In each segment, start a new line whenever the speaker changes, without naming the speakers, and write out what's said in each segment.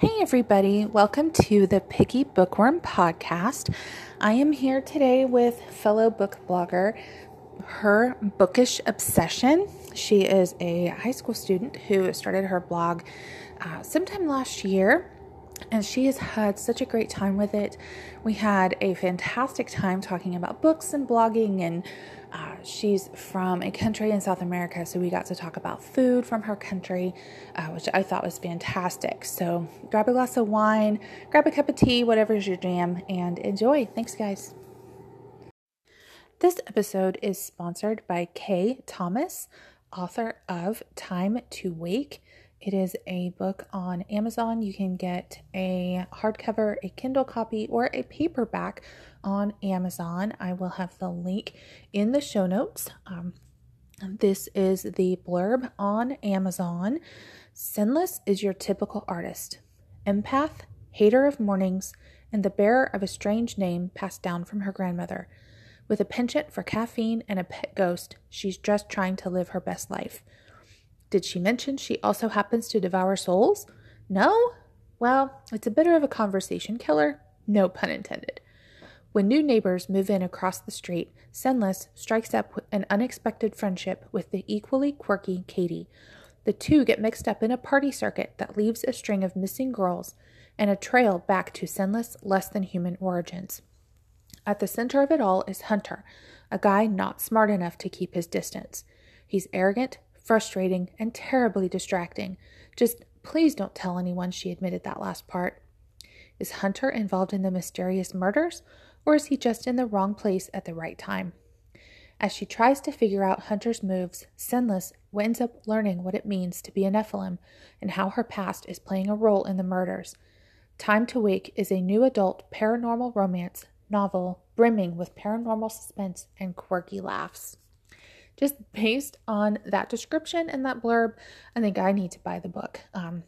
Hey, everybody, welcome to the Picky Bookworm podcast. I am here today with fellow book blogger, her bookish obsession. She is a high school student who started her blog uh, sometime last year and she has had such a great time with it. We had a fantastic time talking about books and blogging, and uh, she's from a country in South America, so we got to talk about food from her country, uh, which I thought was fantastic. So grab a glass of wine, grab a cup of tea, whatever's your jam, and enjoy. Thanks, guys. This episode is sponsored by Kay Thomas, author of Time to Wake. It is a book on Amazon. You can get a hardcover, a Kindle copy, or a paperback on Amazon. I will have the link in the show notes. Um, this is the blurb on Amazon. Sinless is your typical artist, empath, hater of mornings, and the bearer of a strange name passed down from her grandmother. With a penchant for caffeine and a pet ghost, she's just trying to live her best life. Did she mention she also happens to devour souls? No? Well, it's a bit of a conversation killer, no pun intended. When new neighbors move in across the street, Sinless strikes up an unexpected friendship with the equally quirky Katie. The two get mixed up in a party circuit that leaves a string of missing girls and a trail back to Sinless, less than human origins. At the center of it all is Hunter, a guy not smart enough to keep his distance. He's arrogant, frustrating, and terribly distracting. Just please don't tell anyone she admitted that last part. Is Hunter involved in the mysterious murders, or is he just in the wrong place at the right time? As she tries to figure out Hunter's moves, Sinless ends up learning what it means to be a Nephilim and how her past is playing a role in the murders. Time to Wake is a new adult paranormal romance novel brimming with paranormal suspense and quirky laughs just based on that description and that blurb, I think I need to buy the book. Um,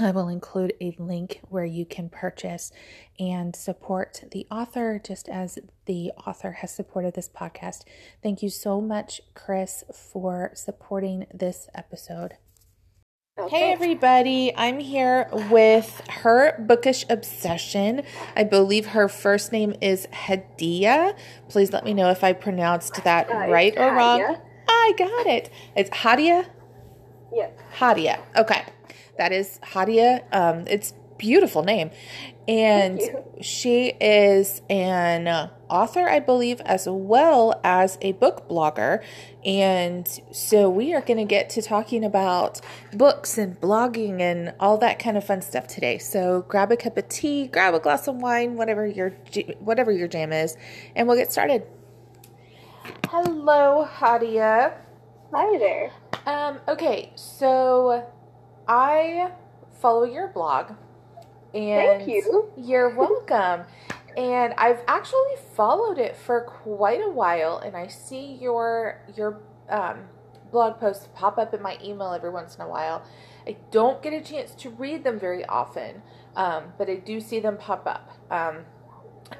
I will include a link where you can purchase and support the author, just as the author has supported this podcast. Thank you so much, Krys, for supporting this episode. Okay. Hey everybody, I'm here with her bookish obsession. I believe her first name is Haadiya. Please let me know if I pronounced that uh, right or wrong. I got it. It's Haadiya.
Yes.
Haadiya. Okay. That is Haadiya. Um, it's beautiful name. And she is an author, I believe, as well as a book blogger. And so we are going to get to talking about books and blogging and all that kind of fun stuff today. So grab a cup of tea, grab a glass of wine, whatever your whatever your jam is, and we'll get started. Hello, Haadiya.
Hi there.
Um, okay, so I follow your blog.
And Thank you.
You're welcome. and I've actually followed it for quite a while and I see your your um, blog posts pop up in my email every once in a while. I don't get a chance to read them very often, um, but I do see them pop up. Um,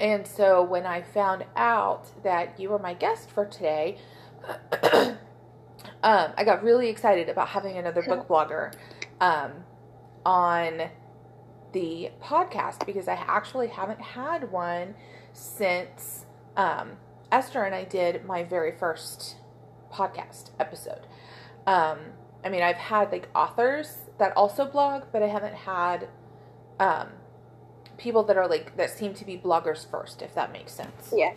and so when I found out that you were my guest for today, um, I got really excited about having another book blogger um, on the podcast because I actually haven't had one since um, Esther and I did my very first podcast episode. Um, I mean, I've had like authors that also blog, but I haven't had um, people that are like that seem to be bloggers first, if that makes sense.
Yeah.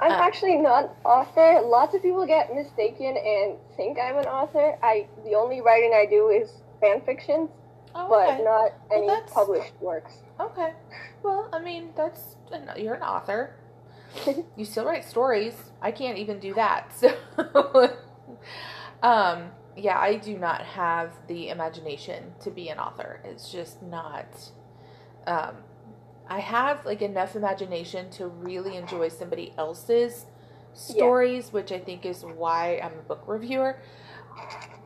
I'm uh, actually not an author. Lots of people get mistaken and think I'm an author. I the only writing I do is fan fictions, oh, okay. but not any well, published works.
Okay. Well, I mean, that's you're an author. you still write stories. I can't even do that. So um yeah, I do not have the imagination to be an author. It's just not um I have like enough imagination to really enjoy somebody else's stories, yeah. which I think is why I'm a book reviewer.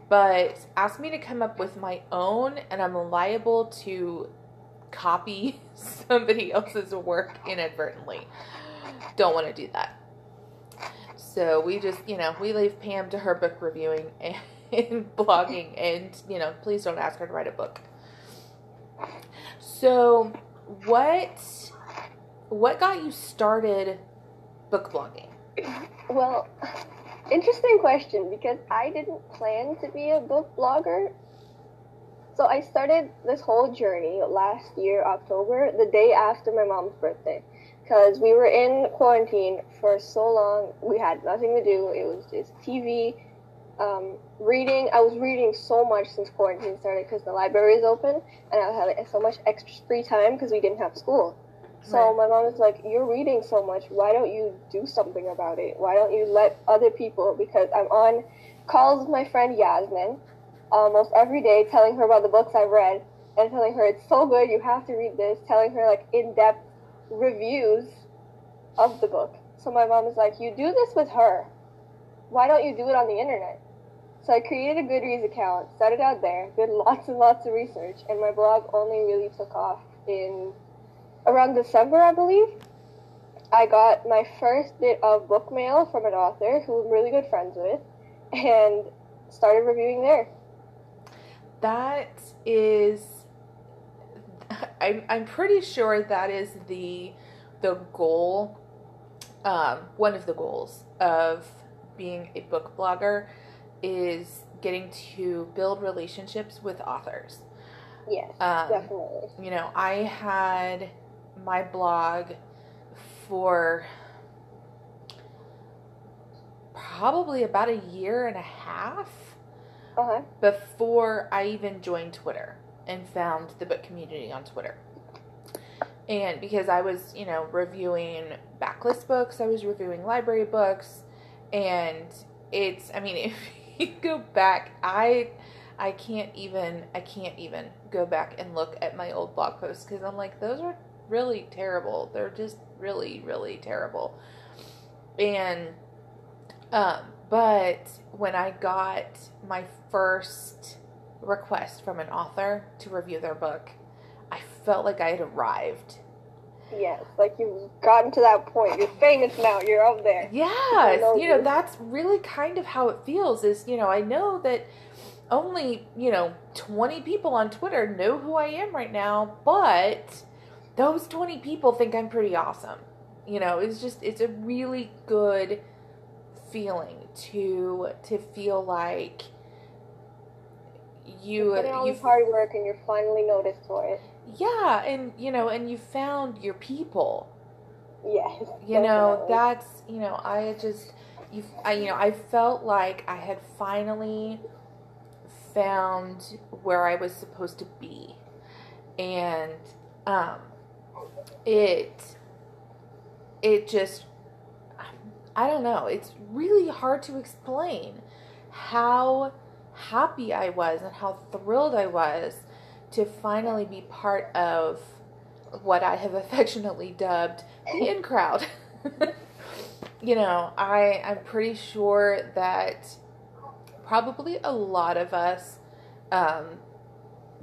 But ask me to come up with my own, and I'm liable to copy somebody else's work inadvertently. Don't want to do that. So we just, you know, we leave Pam to her book reviewing and, and blogging, and, you know, please don't ask her to write a book. So, what what got you started book blogging?
Well, interesting question because I didn't plan to be a book blogger. So I started this whole journey last year, October, the day after my mom's birthday. Because we were in quarantine for so long, we had nothing to do. It was just TV, um, reading. I was reading so much since quarantine started because the library is open, and I had so much extra free time because we didn't have school. So right. my mom was like, "You're reading so much. Why don't you do something about it? Why don't you let other people?" Because I'm on calls with my friend Yasmin almost every day, telling her about the books I've read and telling her it's so good. You have to read this. Telling her like in-depth reviews of the book. So my mom is like, "You do this with her. Why don't you do it on the internet?" So I created a Goodreads account, set it out there, did lots and lots of research, and my blog only really took off in around December, I believe. I got my first bit of book mail from an author who I'm really good friends with, and started reviewing there.
That is, I'm, I'm pretty sure that is the the goal, um, one of the goals of being a book blogger is getting to build relationships with authors.
Yes, um, definitely.
You know, I had my blog for probably about a year and a half uh-huh. before I even joined Twitter and found the book community on Twitter. And because I was, you know, reviewing backlist books, I was reviewing library books, and it's, I mean, if you go back, I I can't even I can't even go back and look at my old blog posts because I'm like those are really terrible. They're just really really terrible. And um but when I got my first request from an author to review their book, I felt like I had arrived
Yes, like you've gotten to that point. You're famous now. You're up there.
Yes, you know that's really kind of how it feels. Is you know I know that only you know 20 people on Twitter know who I am right now, but those 20 people think I'm pretty awesome. You know, it's just it's a really good feeling to to feel like you
all this hard work and you're finally noticed for it.
Yeah, and you know, and you found your people.
Yes.
You know, that's you know, I just you I you know, I felt like I had finally found where I was supposed to be. And um it it just I don't know, it's really hard to explain how happy I was and how thrilled I was to finally be part of what I have affectionately dubbed the in crowd. you know, I I'm pretty sure that probably a lot of us um,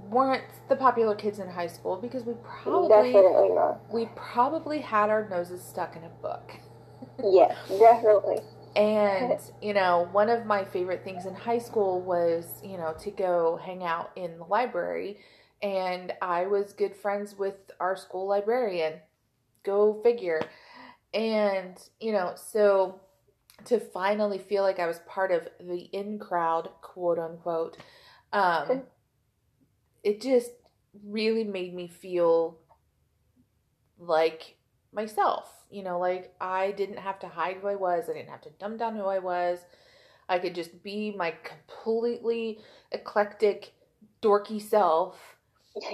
weren't the popular kids in high school because we probably we probably had our noses stuck in a book.
yes, definitely.
And, you know, one of my favorite things in high school was, you know, to go hang out in the library. And I was good friends with our school librarian. Go figure. And, you know, so to finally feel like I was part of the in crowd, quote unquote, um, it just really made me feel like myself you know, like I didn't have to hide who I was. I didn't have to dumb down who I was. I could just be my completely eclectic, dorky self.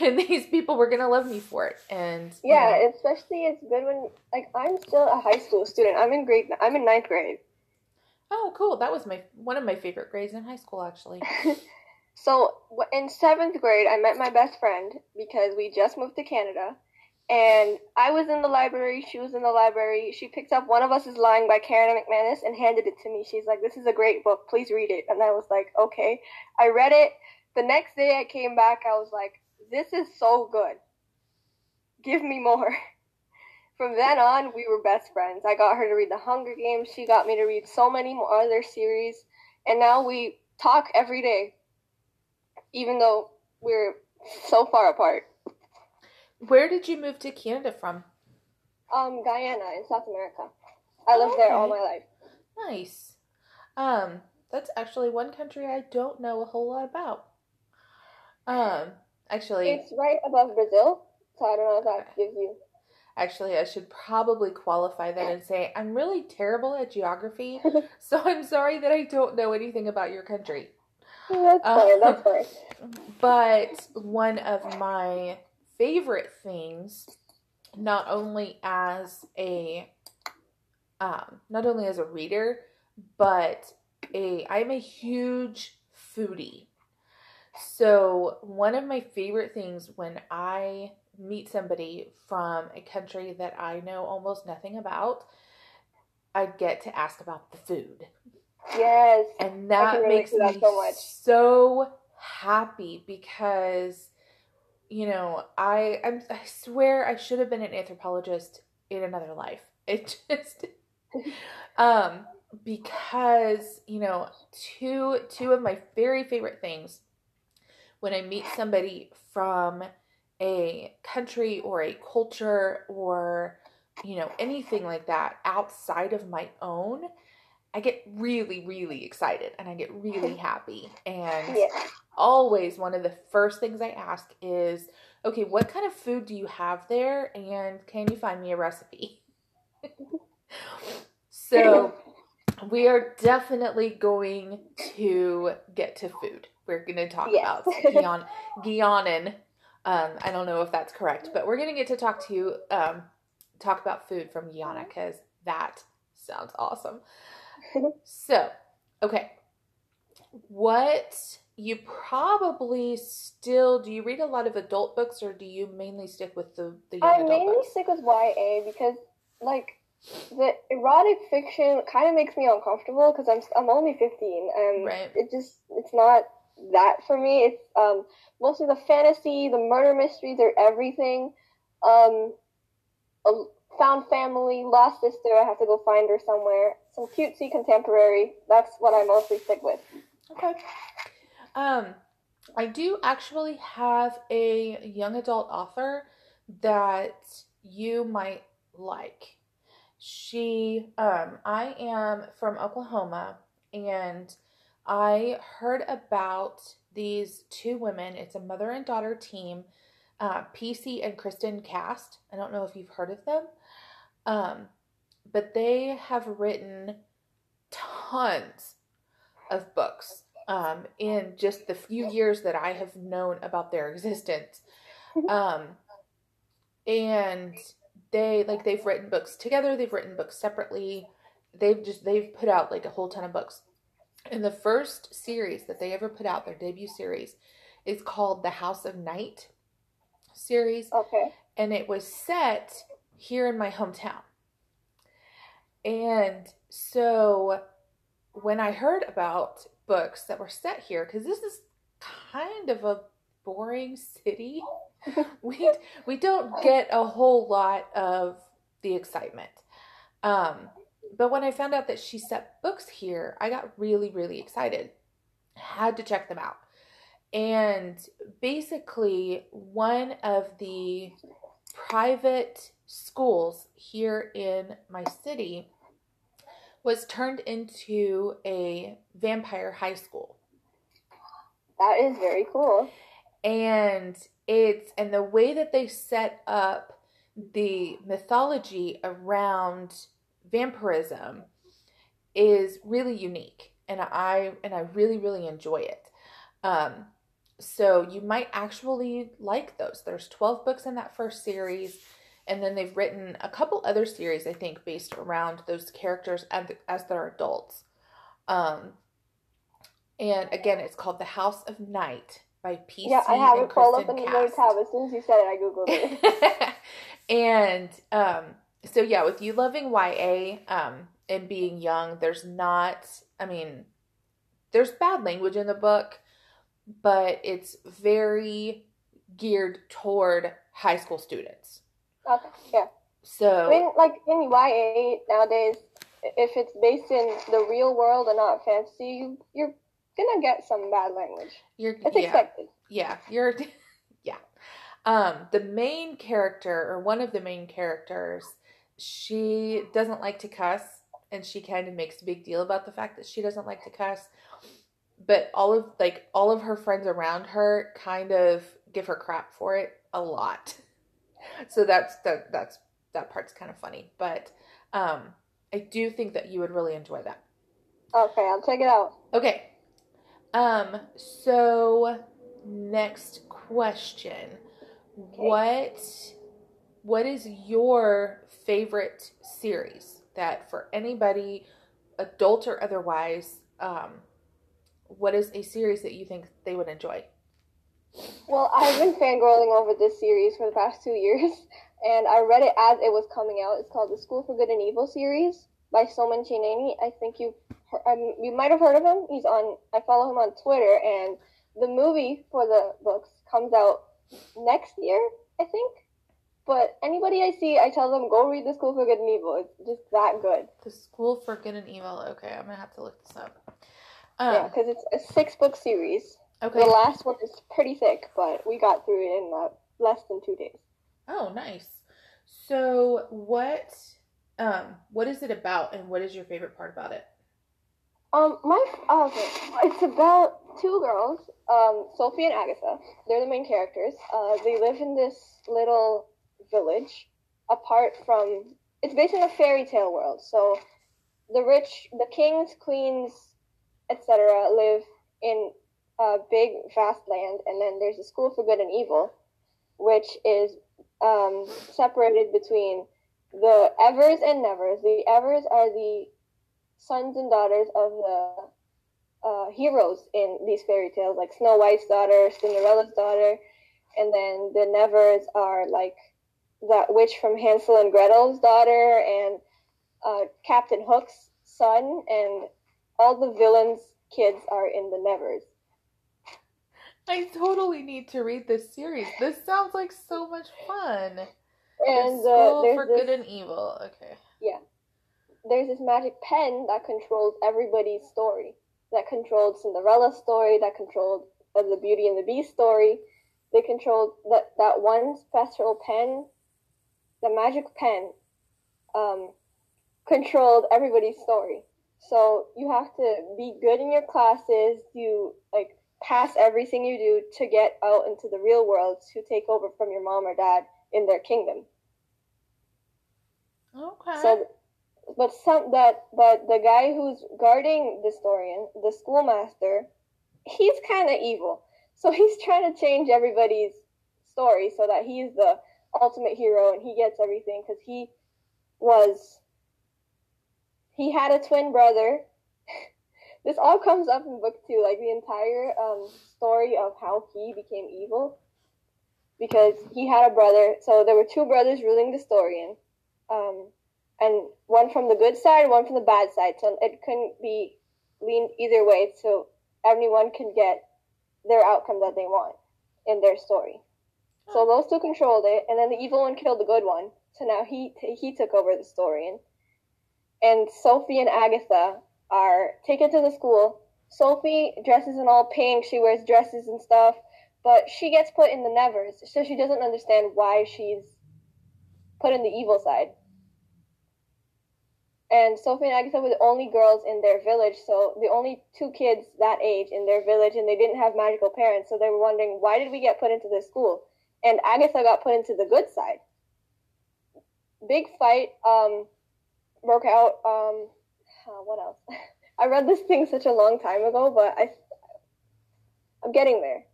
and these people were gonna love me for it. And
yeah, know. especially it's good when like I'm still a high school student. I'm in grade. I'm in ninth grade.
Oh, cool! That was my one of my favorite grades in high school, actually.
so in seventh grade, I met my best friend because we just moved to Canada, and I was in the library, she was in the library. She picked up One of Us is Lying by Karen McManus and handed it to me. She's like, This is a great book, please read it. And I was like, Okay. I read it. The next day I came back, I was like, This is so good. Give me more. From then on, we were best friends. I got her to read The Hunger Games. She got me to read so many more other series. And now we talk every day, even though we're so far apart.
Where did you move to Canada from?
Um, Guyana in South America. I lived okay. there all my life.
Nice. Um, that's actually one country I don't know a whole lot about. Um, actually,
it's right above Brazil, so I don't know if that gives you.
Actually, I should probably qualify that and say I'm really terrible at geography, so I'm sorry that I don't know anything about your country.
That's fine. that's fine.
But one of my favorite things, not only as a um, not only as a reader, but a I'm a huge foodie. So one of my favorite things when I meet somebody from a country that I know almost nothing about, I get to ask about the food.
Yes.
And that makes me so, so happy because you know, I I'm, I swear I should have been an anthropologist in another life. It just um because, you know, two two of my very favorite things when I meet somebody from a country or a culture or you know anything like that outside of my own I get really, really excited and I get really happy. And yeah. always one of the first things I ask is, okay, what kind of food do you have there? And can you find me a recipe? so we are definitely going to get to food. We're going to talk yes. about Guian- Guianan. Um, I don't know if that's correct, but we're going to get to talk to um, talk about food from Guyana because that sounds awesome so, okay. What you probably still do you read a lot of adult books or do you mainly stick with the the young
I mainly
books?
stick with YA because like the erotic fiction kind of makes me uncomfortable because I'm I'm only 15 and right. it just it's not that for me. It's um mostly the fantasy, the murder mysteries are everything. Um, found family, lost sister. I have to go find her somewhere. Some cutesy contemporary. That's what I mostly stick with.
Okay. Um, I do actually have a young adult author that you might like. She, um, I am from Oklahoma, and I heard about these two women. It's a mother and daughter team, uh, PC and Kristen Cast. I don't know if you've heard of them. Um, but they have written tons of books um, in just the few years that I have known about their existence. Um, and they like they've written books together, they've written books separately. They've just they've put out like a whole ton of books. And the first series that they ever put out, their debut series, is called The House of Night series.
Okay.
And it was set here in my hometown. And so when I heard about books that were set here, because this is kind of a boring city, we we don't get a whole lot of the excitement. Um, but when I found out that she set books here, I got really really excited. Had to check them out. And basically, one of the private schools here in my city was turned into a vampire high school.
That is very cool.
And it's and the way that they set up the mythology around vampirism is really unique and I and I really really enjoy it. Um so you might actually like those. There's 12 books in that first series and then they've written a couple other series i think based around those characters as, as they're adults. Um and again it's called the house of night by pc
yeah i have it pulled up in the notes tab. As soon as you said it i googled it.
And um so yeah with you loving ya um and being young there's not i mean there's bad language in the book but it's very geared toward high school students
Okay, yeah.
So
I mean, like in YA nowadays, if it's based in the real world and not fantasy, you, are gonna get some bad language.
You're
it's
yeah,
expected.
Yeah, you're yeah. Um, the main character, or one of the main characters, she doesn't like to cuss, and she kind of makes a big deal about the fact that she doesn't like to cuss. But all of like all of her friends around her kind of give her crap for it a lot. So that's that that's that part's kind of funny, but um, I do think that you would really enjoy that.
Okay, I'll check it out.
Okay. Um, so next question. Okay. What what is your favorite series that for anybody, adult or otherwise, um, what is a series that you think they would enjoy?
Well, I've been fangirling over this series for the past two years, and I read it as it was coming out. It's called the School for Good and Evil series by Soman Chainani. I think you um, you might have heard of him. He's on. I follow him on Twitter, and the movie for the books comes out next year, I think. But anybody I see, I tell them go read The School for Good and Evil. It's just that good.
The School for Good and Evil. Okay, I'm gonna have to look this up.
Um, yeah, because it's a six book series. Okay. The last one is pretty thick, but we got through it in uh, less than two days.
Oh, nice. So what um what is it about, and what is your favorite part about it?
Um, my okay, it's about two girls, um, Sophie and Agatha. They're the main characters. Uh, they live in this little village, apart from. It's based in a fairy tale world. So, the rich, the kings, queens, etc., live in a big, vast land, and then there's a school for good and evil, which is um, separated between the Evers and Nevers. The Evers are the sons and daughters of the uh, heroes in these fairy tales, like Snow White's daughter, Cinderella's daughter, and then the Nevers are like that witch from Hansel and Gretel's daughter, and uh, Captain Hook's son, and all the villains' kids are in the Nevers.
I totally need to read this series. This sounds like so much fun. And uh, School for this, Good and Evil. Okay.
Yeah there's this magic pen that controls everybody's story. That controlled Cinderella's story, that controlled uh, the Beauty and the Beast story. They controlled that, that one special pen, the magic pen, um, controlled everybody's story. So you have to be good in your classes, you like pass everything you do to get out into the real world to take over from your mom or dad in their kingdom.
Okay.
So but some that but the guy who's guarding the Storian, the schoolmaster, he's kind of evil. So he's trying to change everybody's story so that he's the ultimate hero and he gets everything because he was he had a twin brother. This all comes up in book two, like the entire um, story of how he became evil. Because he had a brother, so there were two brothers ruling the Storian. Um, and one from the good side, one from the bad side. So it couldn't be leaned either way. So everyone can get their outcome that they want in their story. So those two controlled it, and then the evil one killed the good one. So now he t- he took over the story, and and Sophie and Agatha are taken to the school. Sophie dresses in all pink. She wears dresses and stuff, but she gets put in the Nevers, so she doesn't understand why she's put in the evil side and Sophie and Agatha were the only girls in their village, so the only two kids that age in their village, and they didn't have magical parents, so they were wondering why did we get put into this school? And Agatha got put into the good side. Big fight um, broke out. Um, what else? I read this thing such a long time ago, but I I'm getting there.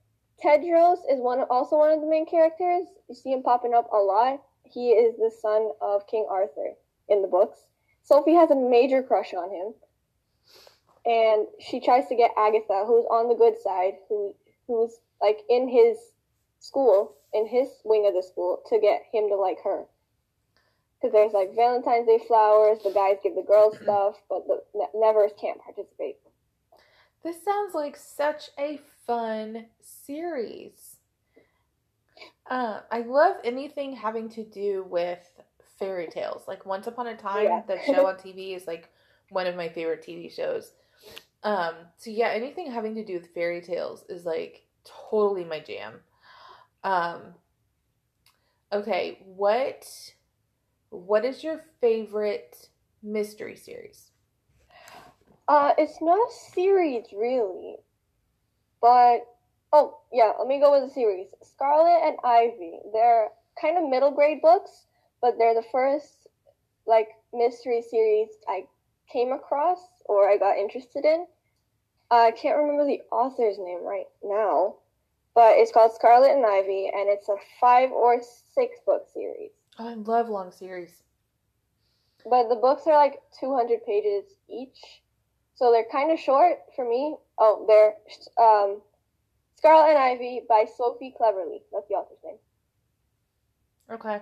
Tedros is one also one of the main characters. You see him popping up a lot. He is the son of King Arthur in the books Sophie has a major crush on him, and she tries to get Agatha, who's on the good side, who who's like in his school, in his wing of the school, to get him to like her. Because there's like Valentine's Day flowers, the guys give the girls stuff, but the Nevers can't participate.
This sounds like such a fun series. Uh, I love anything having to do with fairy tales. Like Once Upon a Time, yeah. that show on TV is like one of my favorite TV shows. Um, so yeah, anything having to do with fairy tales is like totally my jam. Um, Okay, what what is your favorite mystery series?
Uh, it's not a series really, but oh yeah, let me go with the series. Scarlet and Ivy. They're kind of middle grade books, but they're the first like mystery series I came across or I got interested in. I can't remember the author's name right now, but it's called Scarlet and Ivy, and it's a five or six book series.
Oh, I love long series.
But the books are like 200 pages each, so they're kind of short for me. Oh, they're um, Scarlet and Ivy by Sophie Cleverly. That's the author's name.
Okay.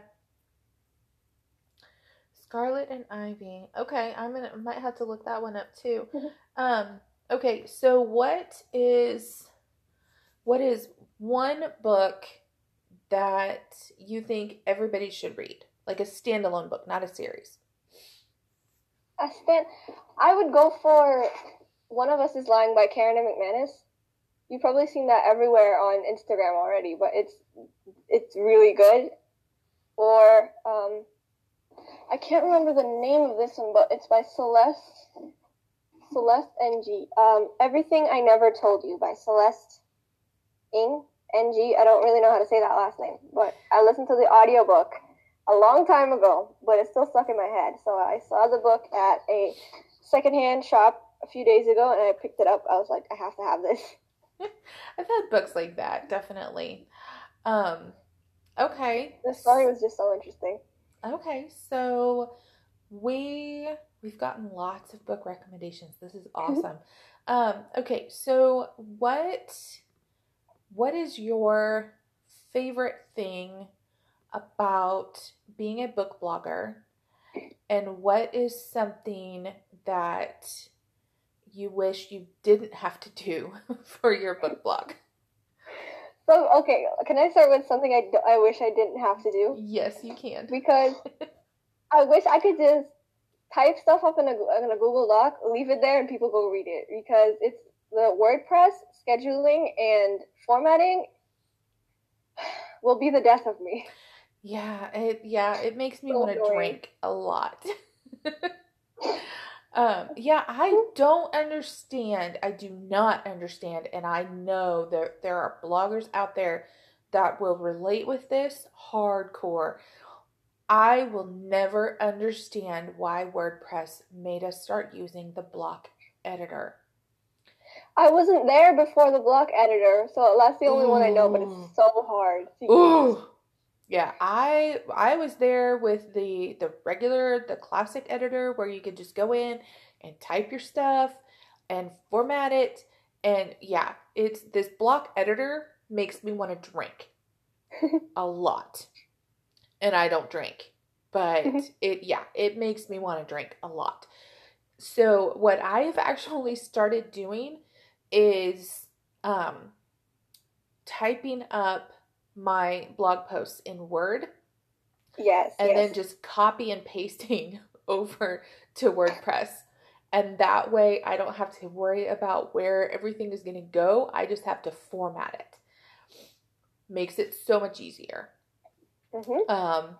Scarlet and Ivy. Okay, I'm gonna might have to look that one up too. um. Okay, so what is what is one book that you think everybody should read? Like a standalone book, not a series.
A stand I would go for One of Us is Lying by Karen M. McManus. You've probably seen that everywhere on Instagram already, but it's it's really good. Or um, I can't remember the name of this one, but it's by Celeste Celeste Ng. Um, Everything I Never Told You by Celeste Ng. Ng. I don't really know how to say that last name, but I listened to the audiobook a long time ago, but it's still stuck in my head. So I saw the book at a secondhand shop a few days ago and I picked it up. I was like, I have to have this.
I've had books like that, definitely. Um, okay.
The story was just so interesting.
Okay, so we we've gotten lots of book recommendations. This is awesome. um, okay, so what what is your favorite thing about being a book blogger? And what is something that you wish you didn't have to do for your book blog?
So, okay, can I start with something I, I wish I didn't have to do?
Yes, you can.
Because I wish I could just type stuff up in a, in a Google Doc, leave it there, and people go read it. Because it's the WordPress scheduling and formatting will be the death of me.
Yeah, it yeah, it makes me so want to drink a lot. um, yeah, I don't understand. I do not understand, and I know that there are bloggers out there that will relate with this hardcore. I will never understand why WordPress made us start using the block editor.
I wasn't there before the block editor, so that's the only Ooh. one I know, but it's so hard to Ooh.
Yeah, I I was there with the the regular the classic editor where you could just go in and type your stuff and format it and yeah, it's this block editor makes me want to drink a lot. And I don't drink, but mm-hmm. it yeah, it makes me want to drink a lot. So what I have actually started doing is um typing up my blog posts in Word.
Yes.
And
yes.
then just copy and pasting over to WordPress. And that way I don't have to worry about where everything is going to go. I just have to format it. Makes it so much easier. Mm-hmm. Um,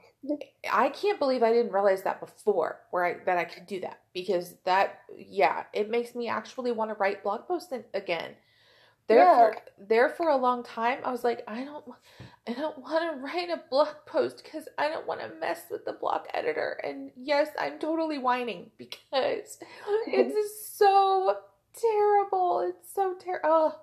I can't believe I didn't realize that before, where I that I could do that because that, yeah, it makes me actually want to write blog posts again. There yeah. for there for a long time i was like i don't i don't want to write a blog post because i don't want to mess with the blog editor. And yes i'm totally whining because it's so terrible. It's so terrible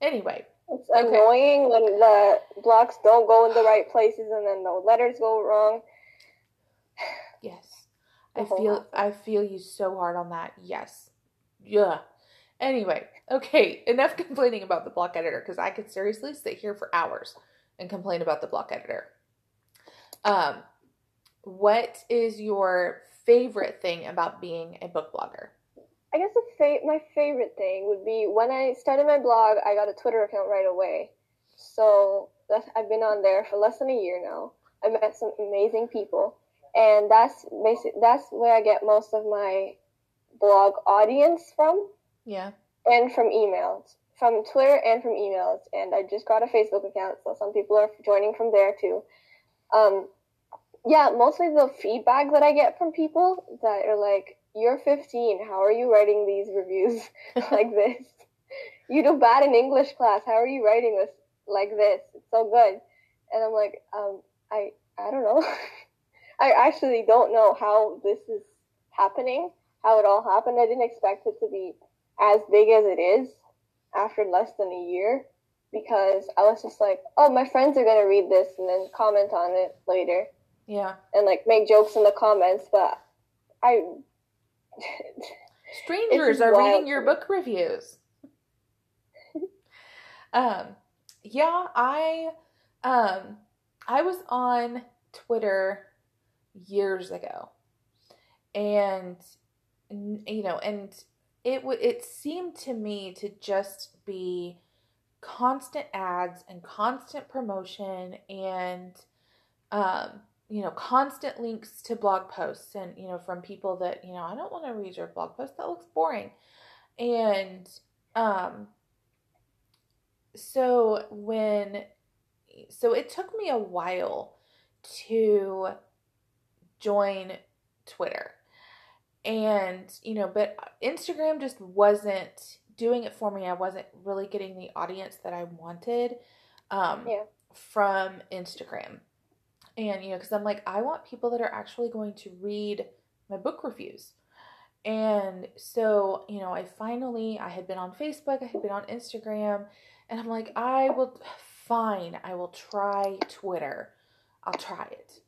anyway
it's okay. annoying when the blocks don't go in the right places and then the letters go wrong.
Yes. I feel i feel you so hard on that. Yes. Yeah. Anyway, okay, enough complaining about the block editor because I could seriously sit here for hours and complain about the block editor. Um, what is your favorite thing about being a book blogger?
I guess fa- my favorite thing would be when I started my blog, I got a Twitter account right away. So I've been on there for less than a year now. I met some amazing people, and that's basic. That's where I get most of my blog audience from.
Yeah.
And from emails, from Twitter and from emails. And I just got a Facebook account, so some people are joining from there too. Um, yeah, mostly the feedback that I get from people that are like, "You're 15. How are you writing these reviews like this? You do bad in English class. How are you writing this like this? It's so good." And I'm like, um, I I don't know. I actually don't know how this is happening, how it all happened. I didn't expect it to be as big as it is after less than a year because I was just like, oh, my friends are going to read this and then comment on it later.
Yeah.
And like make jokes in the comments, but I.
Strangers are reading your book reviews. um, yeah, I, um, I was on Twitter years ago, and you know, and it would it seemed to me to just be constant ads and constant promotion and um you know constant links to blog posts and you know from people that you know I don't want to read your blog post that looks boring. And um so when so it took me a while to join Twitter. And you know but instagram just wasn't doing it for me. I wasn't really getting the audience that i wanted um,
yeah.
from instagram and you know because i'm like i want people that are actually going to read my book reviews. And so you know i finally i had been on facebook i had been on instagram and i'm like i will fine i will try twitter. I'll try it.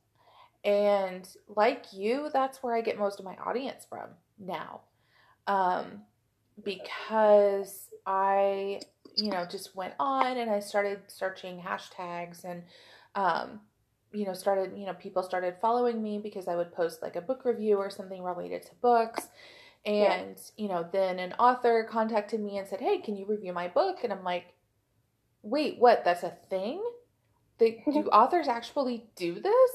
And like you, that's where I get most of my audience from now. Um, because I, you know, just went on and I started searching hashtags and, um, you know, started, you know, people started following me because I would post like a book review or something related to books. And, yeah. you know, then an author contacted me and said, Hey, can you review my book? And I'm like, Wait, what? That's a thing? The, do authors actually do this?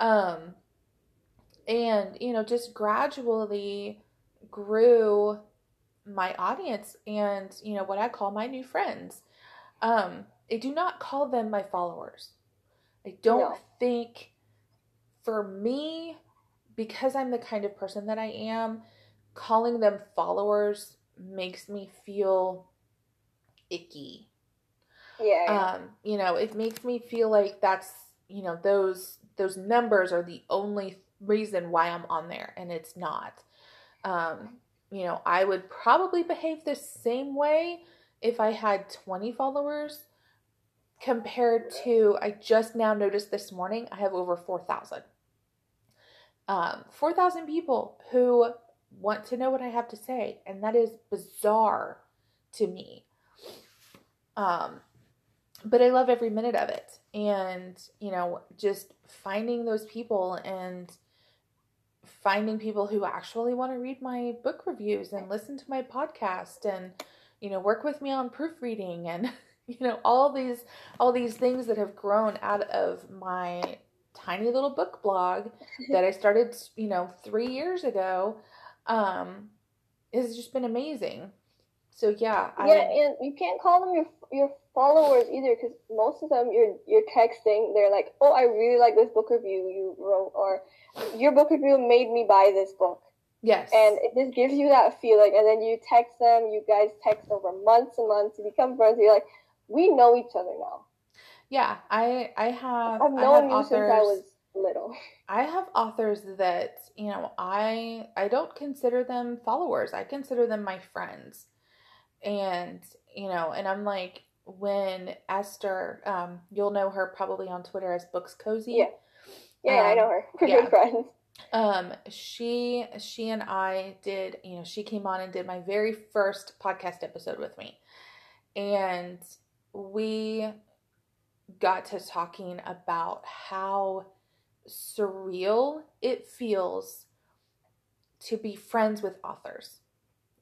Um, and, you know, just gradually grew my audience and, you know, what I call my new friends. Um, I do not call them my followers. I don't no. think for me, because I'm the kind of person that I am, calling them followers makes me feel icky.
Yeah.
Um, you know, it makes me feel like that's, you know, those those numbers are the only reason why I'm on there, and it's not. Um, you know, I would probably behave the same way if I had 20 followers compared to, I just now noticed this morning, I have over 4,000. Um, 4,000 people who want to know what I have to say, and that is bizarre to me. Um, but I love every minute of it. And, you know, just finding those people and finding people who actually want to read my book reviews and listen to my podcast and, you know, work with me on proofreading and, you know, all these all these things that have grown out of my tiny little book blog that I started, you know, 3 years ago um has just been amazing. So yeah,
yeah, I, and you can't call them your your followers either because most of them you're you're texting. They're like, "Oh, I really like this book review you wrote," or "Your book review made me buy this book."
Yes,
and it just gives you that feeling. And then you text them. You guys text over months and months. You become friends. You're like, we know each other now.
Yeah, I I have.
I've known you authors, since I was little.
I have authors that you know I I don't consider them followers. I consider them my friends and you know and i'm like when esther um you'll know her probably on twitter as books cozy
yeah yeah um, i know her we're yeah. good friends
um she she and i did you know she came on and did my very first podcast episode with me and we got to talking about how surreal it feels to be friends with authors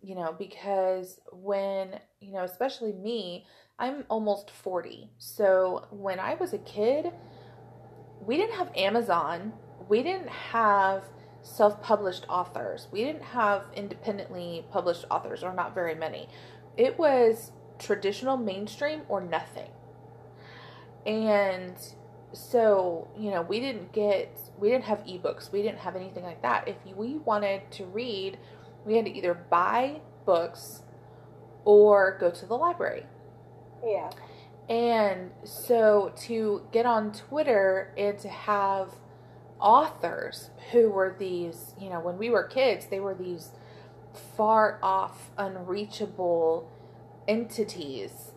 you know, because when, you know, especially me, I'm almost 40. So when I was a kid, we didn't have Amazon. We didn't have self published authors. We didn't have independently published authors, or not very many. It was traditional mainstream or nothing. And so you know we didn't get we didn't have ebooks. We didn't have anything like that. If we wanted to read we had to either buy books or go to the library.
Yeah.
And so to get on twitter and to have authors who were these you know when we were kids they were these far off unreachable entities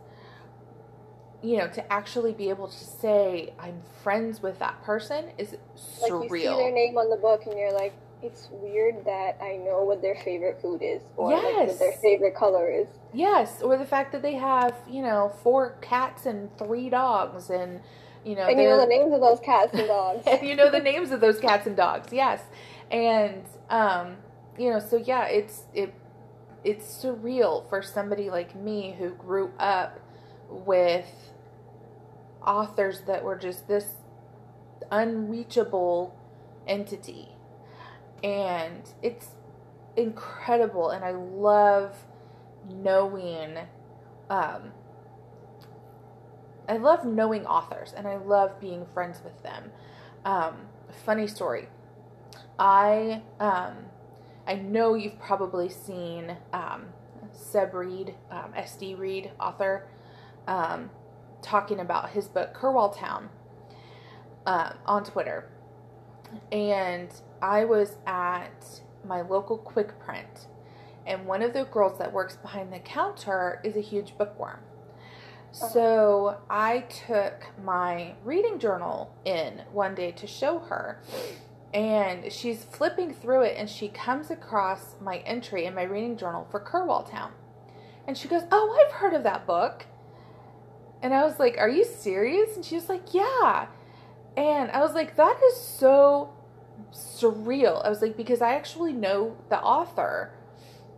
you know, to actually be able to say I'm friends with that person is surreal.
Like you see their name on the book and you're like, it's weird that I know what their favorite food is or yes. like what their favorite color is.
Yes, or the fact that they have, you know, four cats and three dogs and you know,
and you know the names of those cats and dogs.
and you know the names of those cats and dogs. Yes. And um, you know, so yeah, it's it it's surreal for somebody like me who grew up with authors that were just this unreachable entity. And it's incredible. And I love knowing, um, I love knowing authors and I love being friends with them. Um, funny story. I, um, I know you've probably seen um, Seb Reed, um, SD Reed, author. Um, talking about his book Curwall Town uh, on Twitter, and I was at my local Quick Print, and one of the girls that works behind the counter is a huge bookworm. So I took my reading journal in one day to show her. And she's flipping through it and she comes across my entry in my reading journal for Curwall Town. And she goes, Oh, I've heard of that book. And I was like, Are you serious? And she was like, Yeah. And I was like, That is so surreal. I was like, Because I actually know the author.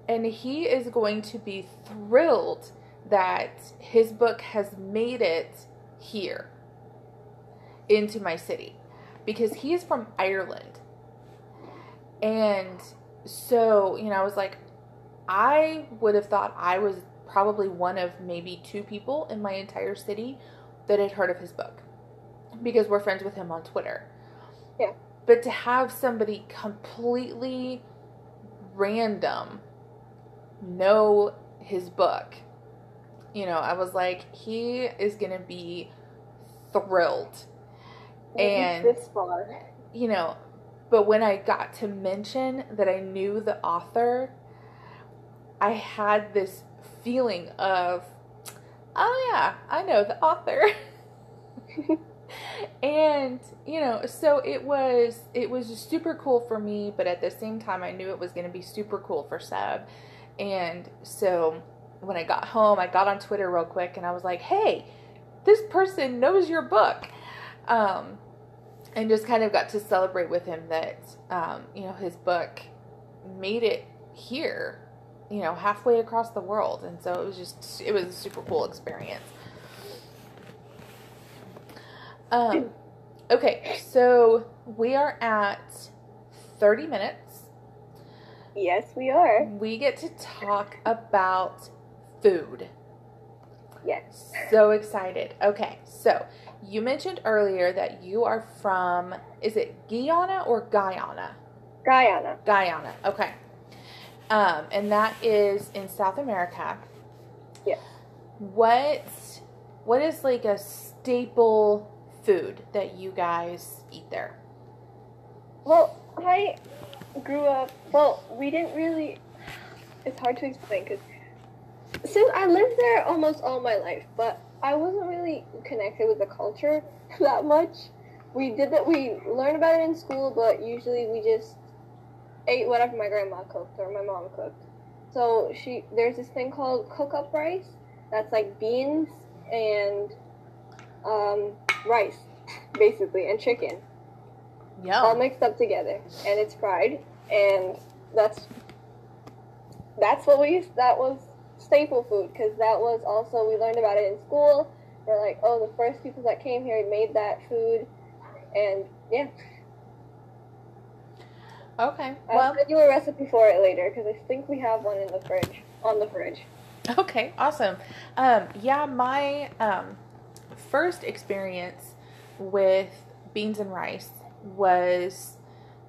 And he is going to be thrilled that his book has made it here into my city because he is from Ireland. And so, you know, I was like, I would have thought I was probably one of maybe two people in my entire city that had heard of his book because we're friends with him on Twitter.
Yeah.
But to have somebody completely random know his book, you know, I was like, he is going to be thrilled. And
this far.
You know, but when I got to mention that I knew the author, I had this feeling of, oh yeah, I know the author. and you know so it was it was just super cool for me but at the same time i knew it was going to be super cool for seb and so when i got home i got on twitter real quick and i was like hey this person knows your book um, and just kind of got to celebrate with him that um, you know his book made it here you know, halfway across the world. And so it was just, it was a super cool experience. Um, okay, so we are at 30 minutes.
Yes, we are.
We get to talk about food.
Yes.
So excited. Okay, so you mentioned earlier that you are from, is it Guyana or Guyana?
Guyana.
Guyana, okay um, and that is in South America.
Yes.
What what is like a staple food that you guys eat there?
Well, I grew up. Well, we didn't really. It's hard to explain because since I lived there almost all my life, but I wasn't connected with the culture that much. We did that. We learned about it in school, but usually we just ate whatever my grandma cooked or my mom cooked. So she there's this thing called cook up rice that's like beans and um, rice, basically, and chicken.
Yeah.
All mixed up together, and it's fried, and that's that's what we. That was staple food because that was also we learned about it in school. We're like, oh, the first people that came here made that food, and yeah.
Okay.
I'll well, send you a recipe for it later because I think we have one in the fridge on the fridge.
Okay, awesome. Um, yeah, my um, first experience with beans and rice was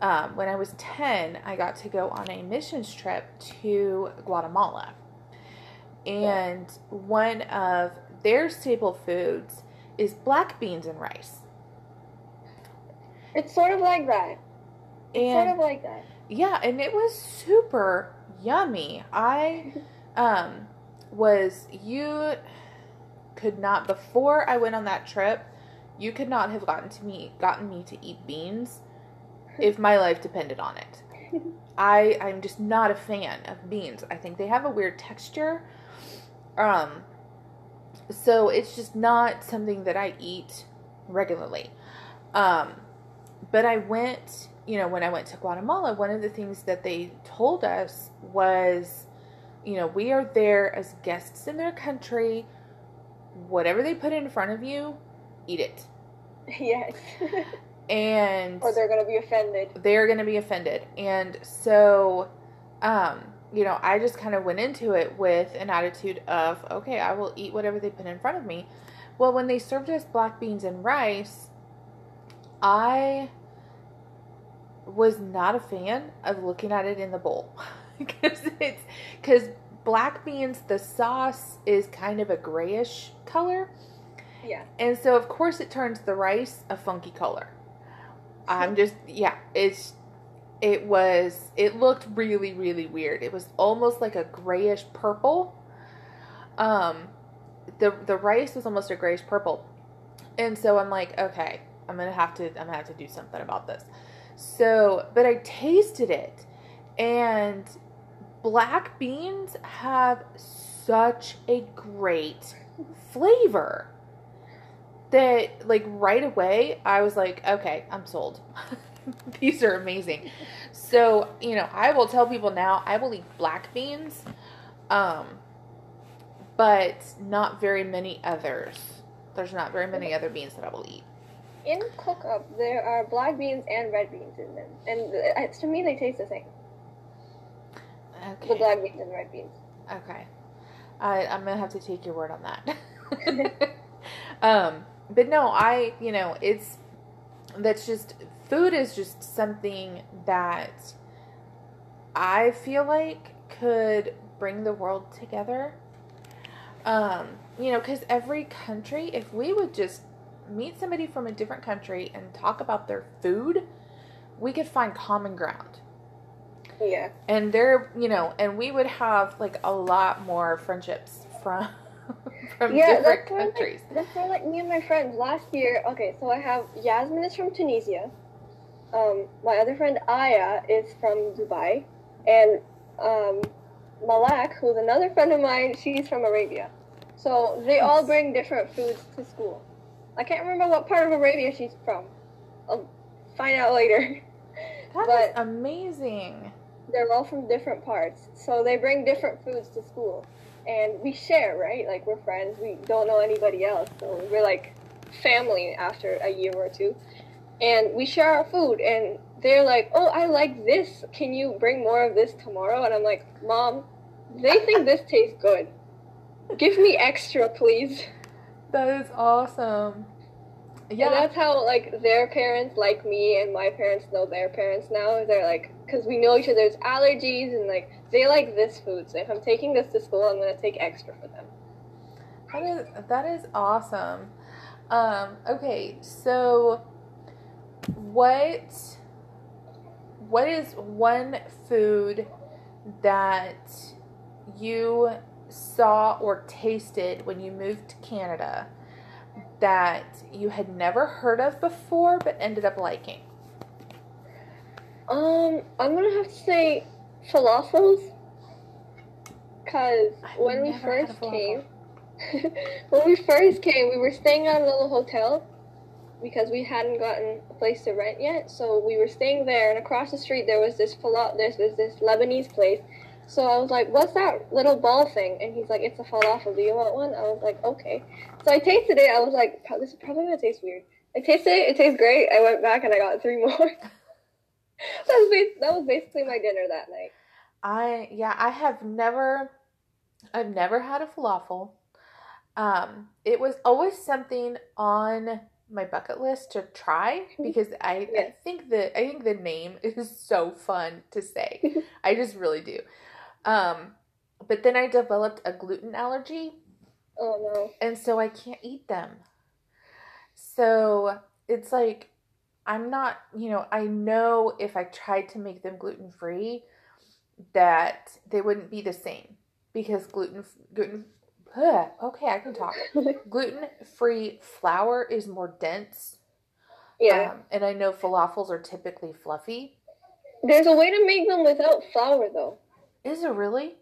um, when I was 10, I got to go on a missions trip to Guatemala. And one of their staple foods is black beans and rice.
It's sort of like that. It's and, sort of like that.
Yeah, and it was super yummy. I um was you could not before I went on that trip, you could not have gotten to me gotten me to eat beans if my life depended on it. I I'm just not a fan of beans. I think they have a weird texture. Um so it's just not something that I eat regularly. Um but I went, you know, when I went to Guatemala, one of the things that they told us was, you know, we are there as guests in their country. Whatever they put in front of you, eat it.
Yes.
and
or they're going to be offended.
They're going to be offended. And so um, you know, I just kind of went into it with an attitude of, okay, I will eat whatever they put in front of me. Well, when they served us black beans and rice, I was not a fan of looking at it in the bowl. Because it's because black beans the sauce is kind of a grayish color.
Yeah.
And so of course it turns the rice a funky color. I'm just yeah it's it was it looked really really weird. It was almost like a grayish purple. Um the the rice was almost a grayish purple. And so i'm like okay i'm gonna have to i'm gonna have to do something about this. So, but I tasted it. And black beans have such a great flavor that like right away I was like, okay, I'm sold. These are amazing. So, you know, I will tell people now I will eat black beans. Um but not very many others. There's not very many other beans that I will eat
in cook up there are black beans and red beans in them, and uh, to me they taste the same. Okay. The black beans and red beans.
Okay, I I'm gonna have to take your word on that. um, but no, I you know it's that's just food is just something that I feel like could bring the world together. Um, you know, because every country, if we would just meet somebody from a different country and talk about their food, we could find common ground.
Yeah.
And there, you know, and we would have like a lot more friendships from from yeah, different countries.
Like, that's why, like me and my friends last year. Okay, so I have Yasmin is from Tunisia. Um, my other friend Aya is from Dubai, and um, Malak, who's another friend of mine, she's from Arabia. So they all bring different foods to school. I can't remember what part of Arabia she's from. I'll find out later.
That but is amazing.
They're all from different parts, so they bring different foods to school, and we share, right? Like we're friends. We don't know anybody else, so we're like family after a year or two, and we share our food. And they're like, "Oh, I like this. Can you bring more of this tomorrow?" And I'm like, "Mom, they think this tastes good. Give me extra, please."
That is awesome.
Yeah, and that's how like their parents like me, and my parents know their parents now. They're like, because we know each other's allergies, and like they like this food. So if I'm taking this to school, I'm gonna take extra for them.
That is that is awesome. Um, okay, so what what is one food that you saw or tasted when you moved to Canada that you had never heard of before but ended up liking?
Um, I'm gonna have to say falafels. Cause when we first came, when we first came, we were staying at a little hotel because we hadn't gotten a place to rent yet. So we were staying there, and across the street there was this falafel. There's, was this Lebanese place, so I was like, what's that little ball thing? And he's like, it's a falafel. Do you want one? I was like, okay. So I tasted it. I was like, this is probably to taste weird. I tasted it. It tastes great. I went back and I got three more. that, was that was basically my dinner that night.
I, yeah, I have never, I've never had a falafel. Um, it was always something on my bucket list to try because I, I think the I think the name is so fun to say. I just really do. Um, but then I developed a gluten allergy.
Oh no.
And so I can't eat them. So it's like I'm not, you know, I know if I tried to make them gluten free that they wouldn't be the same because gluten gluten ugh, okay, I can talk. gluten free flour is more dense.
Yeah. Um,
and I know falafels are typically fluffy.
There's a way to make them without flour though.
Is it really?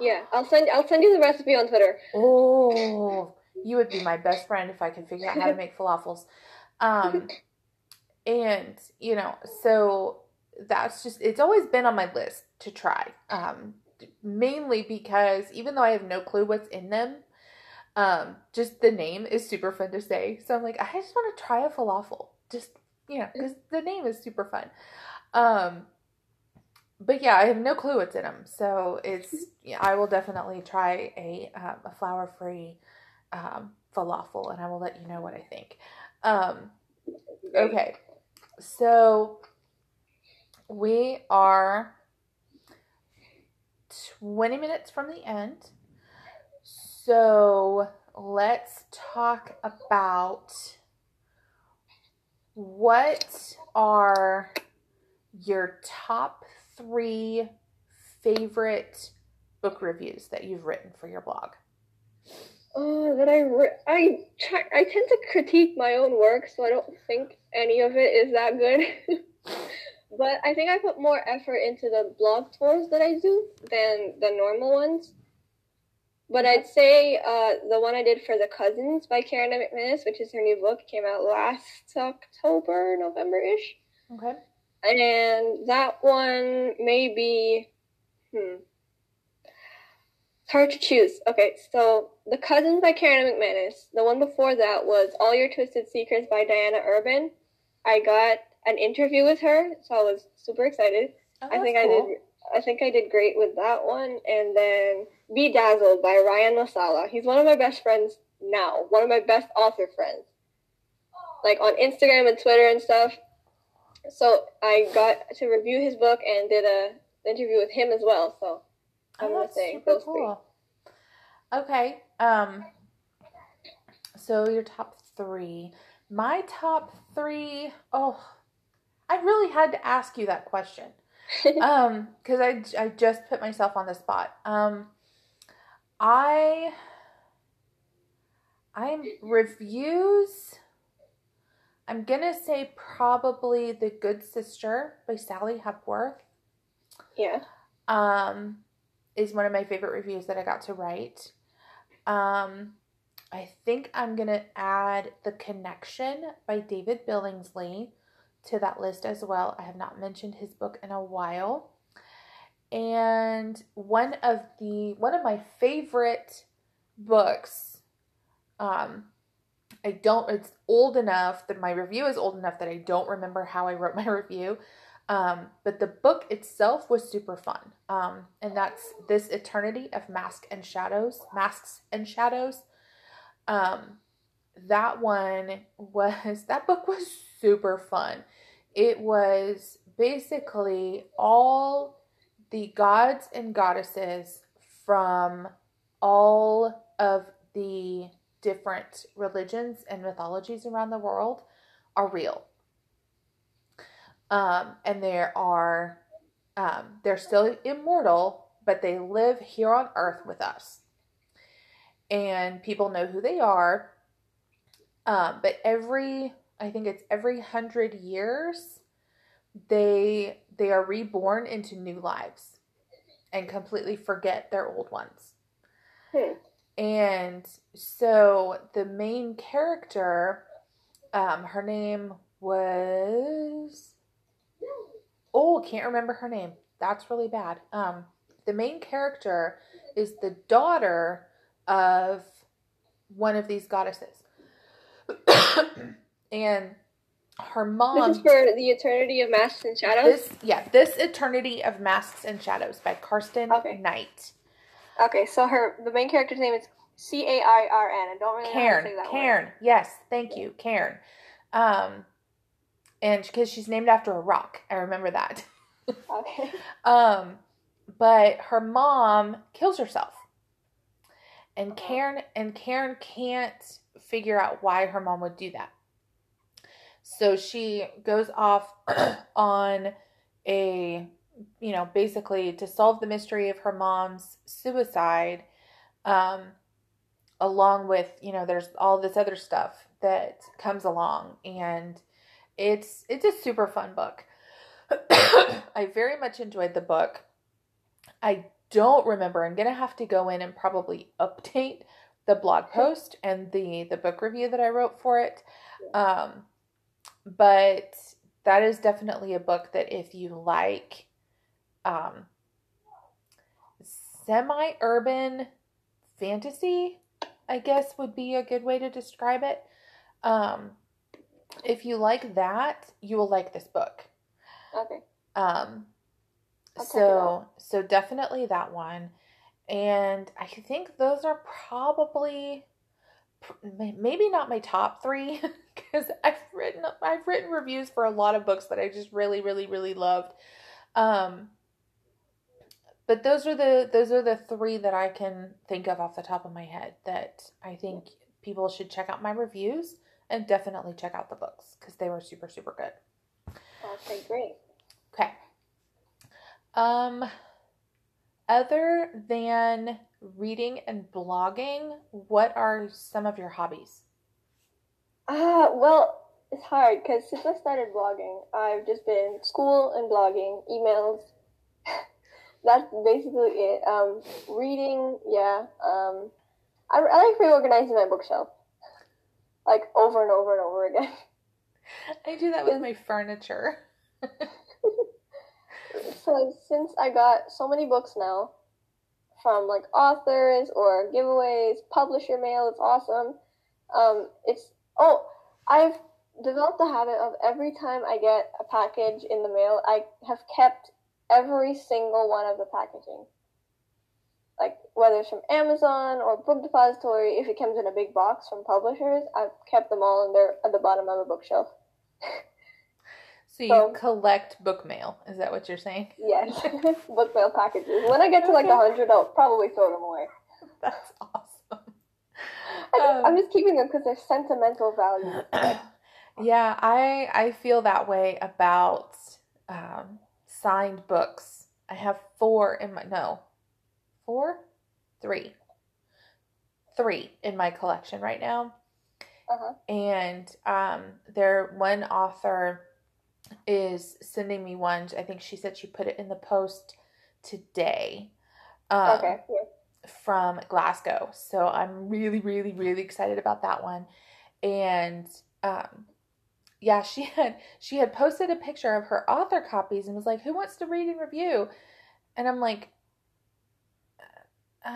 Yeah, I'll send I'll send you the recipe on Twitter.
Oh, you would be my best friend if I could figure out how to make falafels. Um, and you know, so that's just it's always been on my list to try. Um, mainly because even though I have no clue what's in them, um, just the name is super fun to say. So I'm like, I just want to try a falafel. Just you know, because the name is super fun. Um, but yeah, I have no clue what's in them. So it's yeah, I will definitely try a um, a flour free um, falafel, and I will let you know what I think. Um, okay, so we are twenty minutes from the end. So let's talk about what are your top three favorite book reviews that you've written for your blog?
Oh, that I I try, I tend to critique my own work, so I don't think any of it is that good. but I think I put more effort into the blog tours that I do than the normal ones. But I'd say uh, the one I did for the Cousins by Karen McManus, which is her new book, came out last October, November ish.
Okay.
And that one may be, hmm, It's hard to choose. Okay, so The Cousins by Karen McManus. The one before that was All Your Twisted Secrets by Diana Urban. I got an interview with her, so I was super excited. Oh, I think cool. I did. I think I did great with that one. And then Bedazzled by Ryan La Sala. He's one of my best friends now. One of my best author friends. Like on Instagram and Twitter and stuff so I got to review his book and did a interview with him as well. So I'm oh, gonna say those cool.
three. Okay. Um. So your top three. My top three. Oh, I really had to ask you that question. um, because I I just put myself on the spot. Um, I. I'm reviews I'm gonna say probably The Good Sister by Sally Hepworth.
Yeah.
Um, is one of my favorite reviews that I got to write. Um, I think I'm gonna add The Connection by David Billingsley to that list as well. I have not mentioned his book in a while. And one of the one of my favorite books um, I don't, it's old enough that my review is old enough that I don't remember how I wrote my review. Um, but the book itself was super fun. Um, and that's This Eternity of Mask and Shadows, Masks and Shadows. Um, that one was, that book was super fun. It was basically all the gods and goddesses from all of the different religions and mythologies around the world are real. Um, and there are, um, they're still immortal, but they live here on earth with us. And people know who they are. Um, but every, I think it's every hundred years, they they are reborn into new lives and completely forget their old ones. Hmm. And so the main character, um, her name was oh, can't remember her name. That's really bad. Um, the main character is the daughter of one of these goddesses, and her mom.
This is for the Eternity of Masks and Shadows.
This, yeah, this Eternity of Masks and Shadows by Karsten okay. Knight.
Okay, so her the main character's name is C A I R N. I don't really
Cairn.
know how to say that
Cairn.
Word.
Yes, thank you, Cairn. Um, and because she's named after a rock, I remember that. Okay. um, but her mom kills herself, and uh-huh. Karen and Karen can't figure out why her mom would do that. So she goes off on a, you know, basically to solve the mystery of her mom's suicide, um, along with, you know, there's all this other stuff that comes along. And it's it's a super fun book. I very much enjoyed the book. I don't remember. I'm gonna have to go in and probably update the blog post and the the book review that I wrote for it. Um, but that is definitely a book that if you like um, semi urban fantasy, I guess would be a good way to describe it. Um, if you like that, you will like this book.
Okay.
Um, so so definitely that one, and I think those are probably maybe not my top three because I've written I've written reviews for a lot of books that I just really really really loved. Um, but those are the those are the three that I can think of off the top of my head that I think people should check out my reviews and definitely check out the books because they were super super good.
Okay, great.
Okay. Um other than reading and blogging, what are some of your hobbies?
Uh, well, it's hard because since I started blogging, I've just been school and blogging, emails. That's basically it. Um, reading, yeah. Um, I, I like reorganizing my bookshelf, like over and over and over again.
I do that with my furniture.
so since I got so many books now, from like authors or giveaways, publisher mail. It's awesome. Um, it's oh, I've developed the habit of every time I get a package in the mail, I have kept every single one of the packaging. Like whether it's from Amazon or Book Depository, if it comes in a big box from publishers, I've kept them all in there at the bottom of a bookshelf.
So you so, collect book mail. Is that what you're saying?
Yes, book mail packages. When I get to like a hundred, I'll probably throw them away.
That's awesome.
I am um, just keeping them because they're sentimental value.
yeah, I I feel that way about um, signed books. I have four in my no, four, three, three in my collection right now. Uh-huh. And um, they're one author is sending me one. I think she said she put it in the post today. Um, okay. From Glasgow. So I'm really, really, really excited about that one. And um, yeah, she had she had posted a picture of her author copies and was like, "Who wants to read and review?" And I'm like,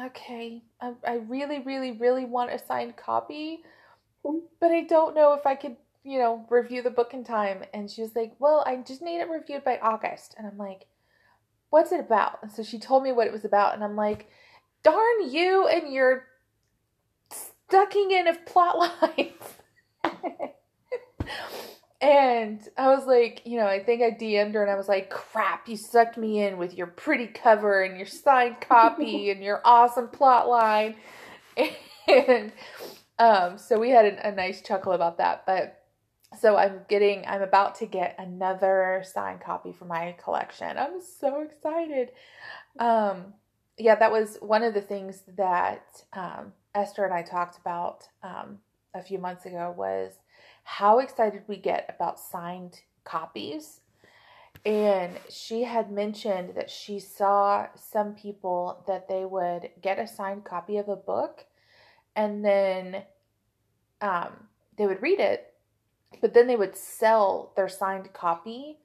"Okay, I, I really, really, really want a signed copy, but I don't know if I could you know, review the book in time. And she was like, Well, I just need it reviewed by August. And I'm like, What's it about? And so she told me what it was about. And I'm like, Darn you and your stucking in of plot lines. and I was like, you know, I think I DM'd her and I was like, crap, you sucked me in with your pretty cover and your signed copy and your awesome plot line. And um, so we had a, a nice chuckle about that. But so I'm getting, I'm about to get another signed copy for my collection. I'm so excited. Um, yeah, that was one of the things that um, Esther and I talked about um, a few months ago was how excited we get about signed copies. And she had mentioned that she saw some people that they would get a signed copy of a book and then um, they would read it but then they would sell their signed copy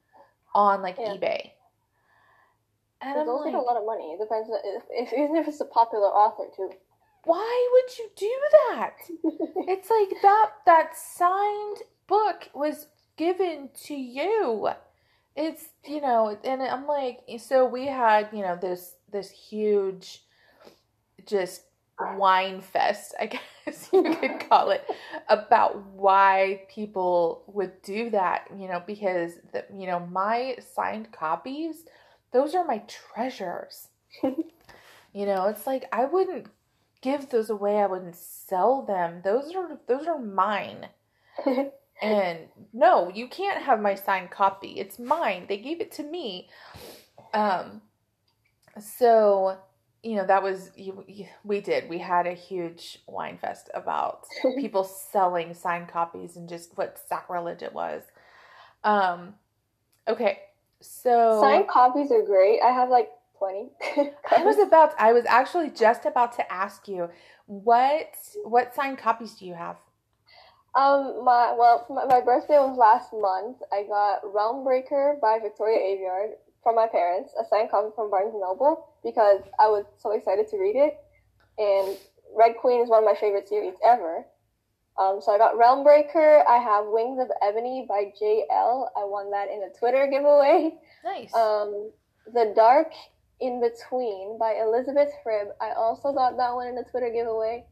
on like yeah. eBay.
And those like, a lot of money. It depends if, if even if it's a popular author too.
Why would you do that? it's like that that signed book was given to you. It's you know, and I'm like, so we had you know this this huge, just wine fest, I guess you could call it, about why people would do that, you know, because the, you know, my signed copies, those are my treasures. you know, it's like I wouldn't give those away. I wouldn't sell them. Those are those are mine. and no, you can't have my signed copy. It's mine. They gave it to me. Um so you know that was you, you, we did. We had a huge wine fest about people selling signed copies and just what sacrilege it was. Um okay so
signed copies are great. I have like 20
i was about i was actually just about to ask you what what signed copies do you have?
Um my well my, my birthday was last month. I got realm breaker by victoria aveyard from my parents, a signed copy from Barnes and Noble because I was so excited to read it. And Red Queen is one of my favorite series ever. Um, so I got Realm Breaker. I have Wings of Ebony by J. Elle. I won that in a Twitter giveaway.
Nice.
Um, the Dark in Between by Elizabeth Fribb. I also got that one in a Twitter giveaway.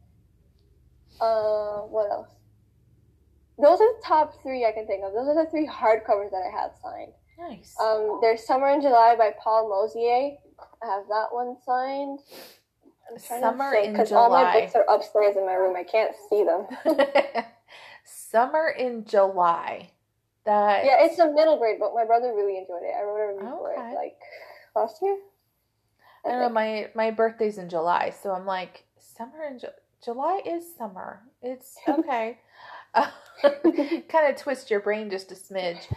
Uh, what else? Those are the top three I can think of. Those are the three hardcovers that I have signed.
Nice.
Um, there's Summer in July by Paul Mosier. I have that one signed.
Summer in July. Because all
my books are upstairs in my room. I can't see them.
Summer in July. That
yeah, it's a middle grade book. My brother really enjoyed it. I wrote a review okay. for it like last year.
I, I don't know. My my birthday's in July, so I'm like summer in Ju- July is summer. It's okay. kind of twist your brain just a smidge.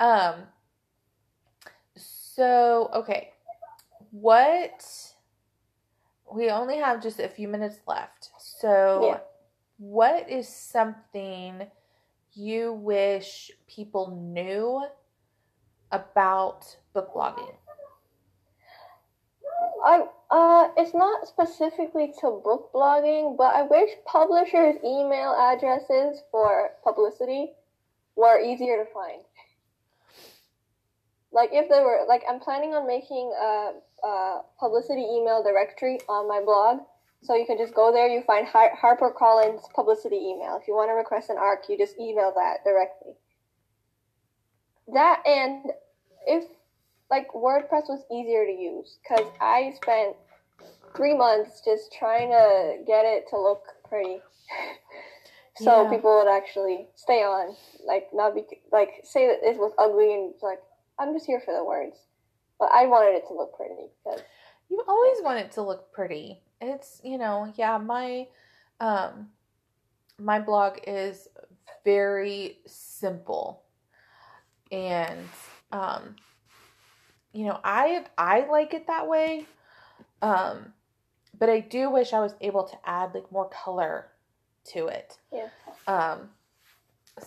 Um, so, okay. What we only have just a few minutes left. So, yeah. what is something you wish people knew about book blogging?
I uh, it's not specifically to book blogging, but I wish publishers' email addresses for publicity were easier to find like if they were like i'm planning on making a, publicity email directory on my blog so you can just go there you find Har- harper collins publicity email if you want to request an arc you just email that directly that and if like wordpress was easier to use because i spent three months just trying to get it to look pretty so yeah. people would actually stay on like not be like say that it was ugly and like I'm just here for the words. But I wanted it to look pretty because
you always want it to look pretty. It's you know, yeah, my um my blog is very simple. And um you know, I I like it that way. Um but I do wish I was able to add like more color to it.
Yeah.
Um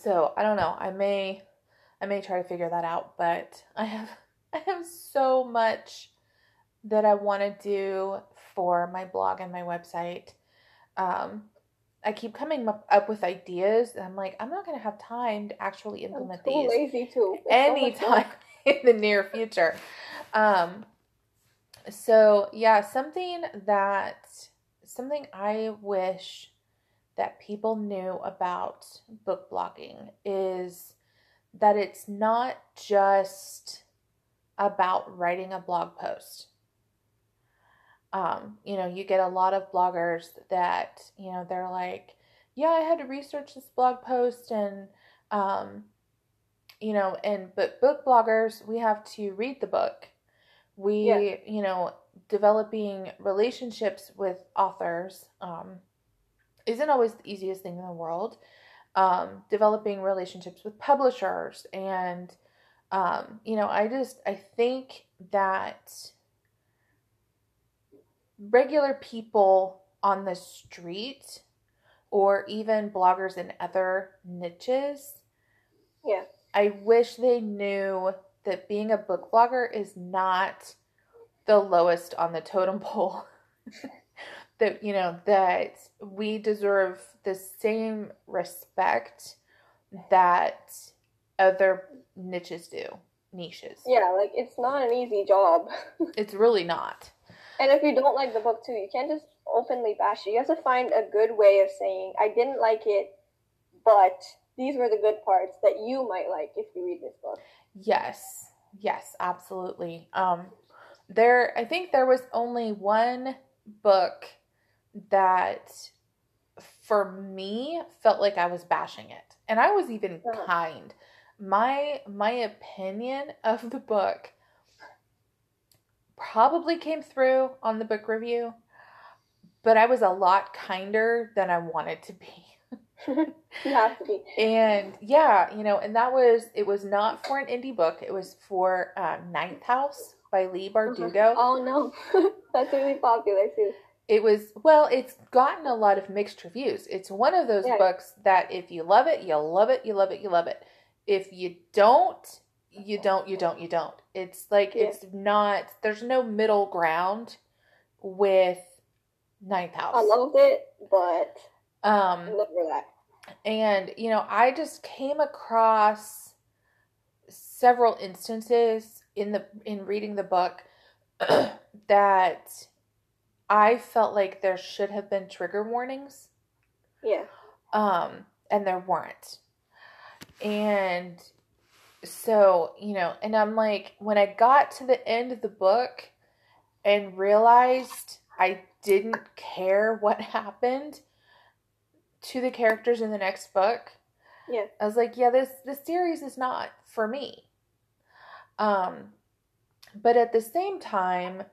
so I don't know. I may I may try to figure that out, but I have I have so much that I want to do for my blog and my website. Um, I keep coming up, with ideas, and I'm like, I'm not going to have time to actually implement
I'm
these.
Lazy too.
anytime so in the near future. Um, so yeah, something that something I wish that people knew about book blogging is that it's not just about writing a blog post. Um, you know, you get a lot of bloggers that, you know, they're like, yeah, I had to research this blog post and, um, you know, and, but book bloggers, we have to read the book. We, yeah. you know, developing relationships with authors, um, isn't always the easiest thing in the world um, developing relationships with publishers and um, you know i just i think that regular people on the street or even bloggers in other niches
yeah.
I wish they knew that being a book blogger is not the lowest on the totem pole. That you know that we deserve the same respect that other niches do niches
yeah like it's not an easy job
it's really not
and if you don't like the book too you can't just openly bash it. You have to find a good way of saying, I didn't like it, but these were the good parts that you might like if you read this book.
Yes. Yes, absolutely. Um there I think there was only one book that for me felt like I was bashing it. And I was even uh-huh. kind. My my opinion of the book probably came through on the book review, but I was a lot kinder than I wanted to be.
you have to be.
And yeah, you know, and that was it was not for an indie book. It was for uh, Ninth House by Leigh Bardugo.
Oh no, that's really popular too.
It was well, it's gotten a lot of mixed reviews. It's one of those yeah. books that if you love it, you love it, you love it, you love it. If you don't, you don't, you don't, you don't. It's like yeah. it's not. There's no middle ground with Ninth House.
I loved it, but um, never that.
And you know, I just came across several instances in the in reading the book that I felt like there should have been trigger warnings.
Yeah.
Um, and there weren't. And so, you know, and I'm like, when I got to the end of the book and realized I didn't care what happened to the characters in the next book.
Yeah. I
was like, yeah, this this series is not for me. Um but at the same time,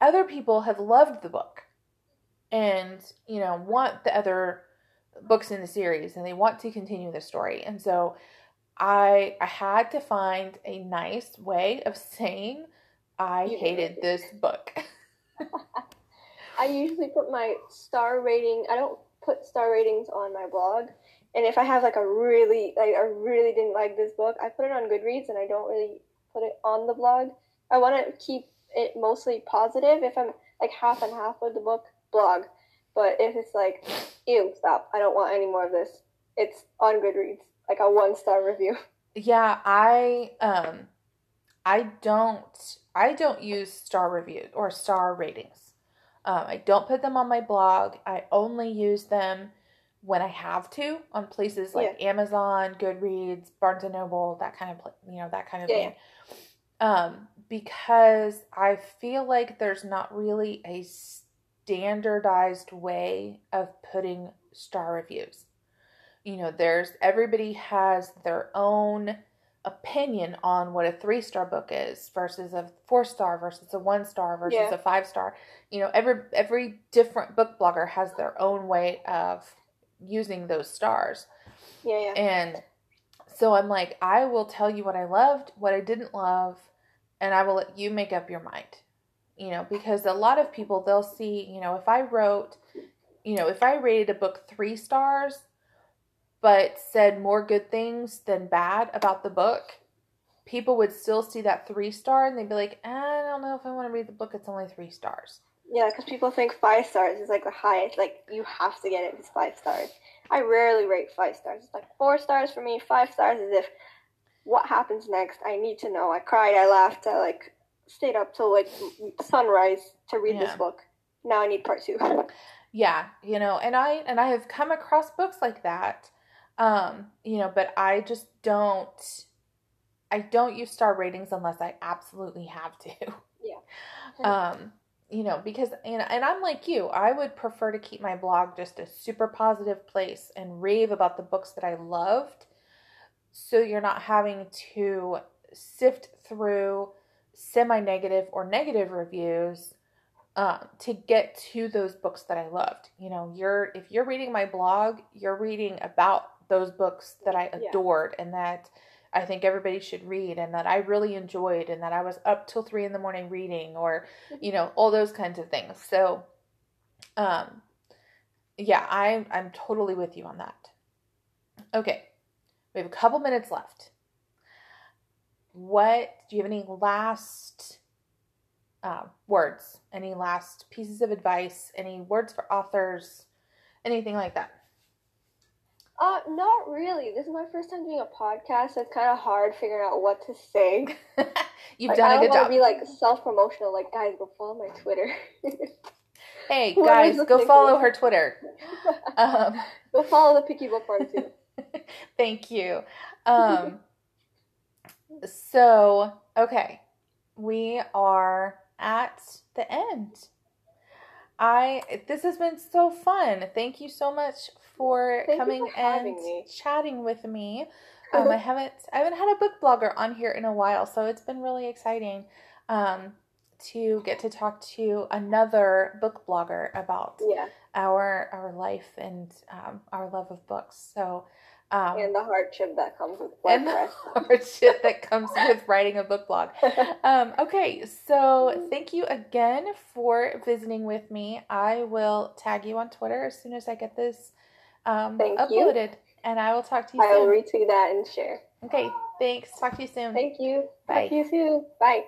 other people have loved the book and, you know, want the other books in the series and they want to continue the story. And so I I had to find a nice way of saying I you hated this book.
I usually put my star rating. I don't put star ratings on my blog. And if I have like a really like I really didn't like this book, I put it on Goodreads and I don't really put it on the blog. I want to keep it mostly positive. If I'm like half and half with the book blog, but if it's like, ew, stop, I don't want any more of this, it's on Goodreads, like a one star review.
Yeah, I um, I don't I don't use star reviews or star ratings. Um, I don't put them on my blog. I only use them when I have to on places like yeah. Amazon, Goodreads, Barnes and Noble, that kind of you know that kind of yeah. thing. Um, because I feel like there's not really a standardized way of putting star reviews. You know, there's everybody has their own opinion on what a three star book is versus a four star versus a one star versus yeah. a five star. You know, every every different book blogger has their own way of using those stars.
Yeah, yeah.
And so I'm like, I will tell you what I loved, what I didn't love, and I will let you make up your mind. You know, because a lot of people they'll see, you know, if I wrote, you know, if I rated a book 3 stars but said more good things than bad about the book, people would still see that 3 star and they'd be like, eh, I don't know if I want to read the book. It's only 3 stars.
Yeah, because people think five stars is like the highest. Like you have to get it. It's five stars. I rarely rate five stars. It's like four stars for me. Five stars is if what happens next. I need to know. I cried. I laughed. I like stayed up till like sunrise to read yeah. this book. Now I need part two.
yeah, you know, and I and I have come across books like that. Um, you know, but I just don't. I don't use star ratings unless I absolutely have to.
Yeah.
Um, you know, because and and I'm like you, I would prefer to keep my blog just a super positive place and rave about the books that I loved so you're not having to sift through semi-negative or negative reviews uh, to get to those books that I loved. You know, you're if you're reading my blog, you're reading about those books that I adored yeah. and that I think everybody should read and that I really enjoyed and that I was up till three in the morning reading or, you know, all those kinds of things. So, um, yeah, I'm I'm totally with you on that. Okay, we have a couple minutes left. What do you have any last uh, words? Any last pieces of advice? Any words for authors? Anything like that?
Uh, not really. This is my first time doing a podcast, so it's kind of hard figuring out what to say.
You've like, done a good job. I
don't want to be like self promotional. Like, guys, go follow my Twitter.
hey guys, go follow her Twitter.
Um, go follow the Picky Bookworm too.
Thank you. Um, so okay, we are at the end. I this has been so fun. Thank you so much for Thank coming for and me. chatting with me. Um, I haven't I haven't had a book blogger on here in a while, so it's been really exciting um, to get to talk to another book blogger about
yeah.
our our life and um, our love of books. So
um, and the hardship that comes with and the
hardship that comes with writing a book blog. Um, okay, so thank you again for visiting with me. I will tag you on Twitter as soon as I get this um, uploaded, you. and I will talk to you.
I will retweet that and share.
Okay, thanks. Talk to you soon.
Thank you. Bye. Talk to you soon. Bye.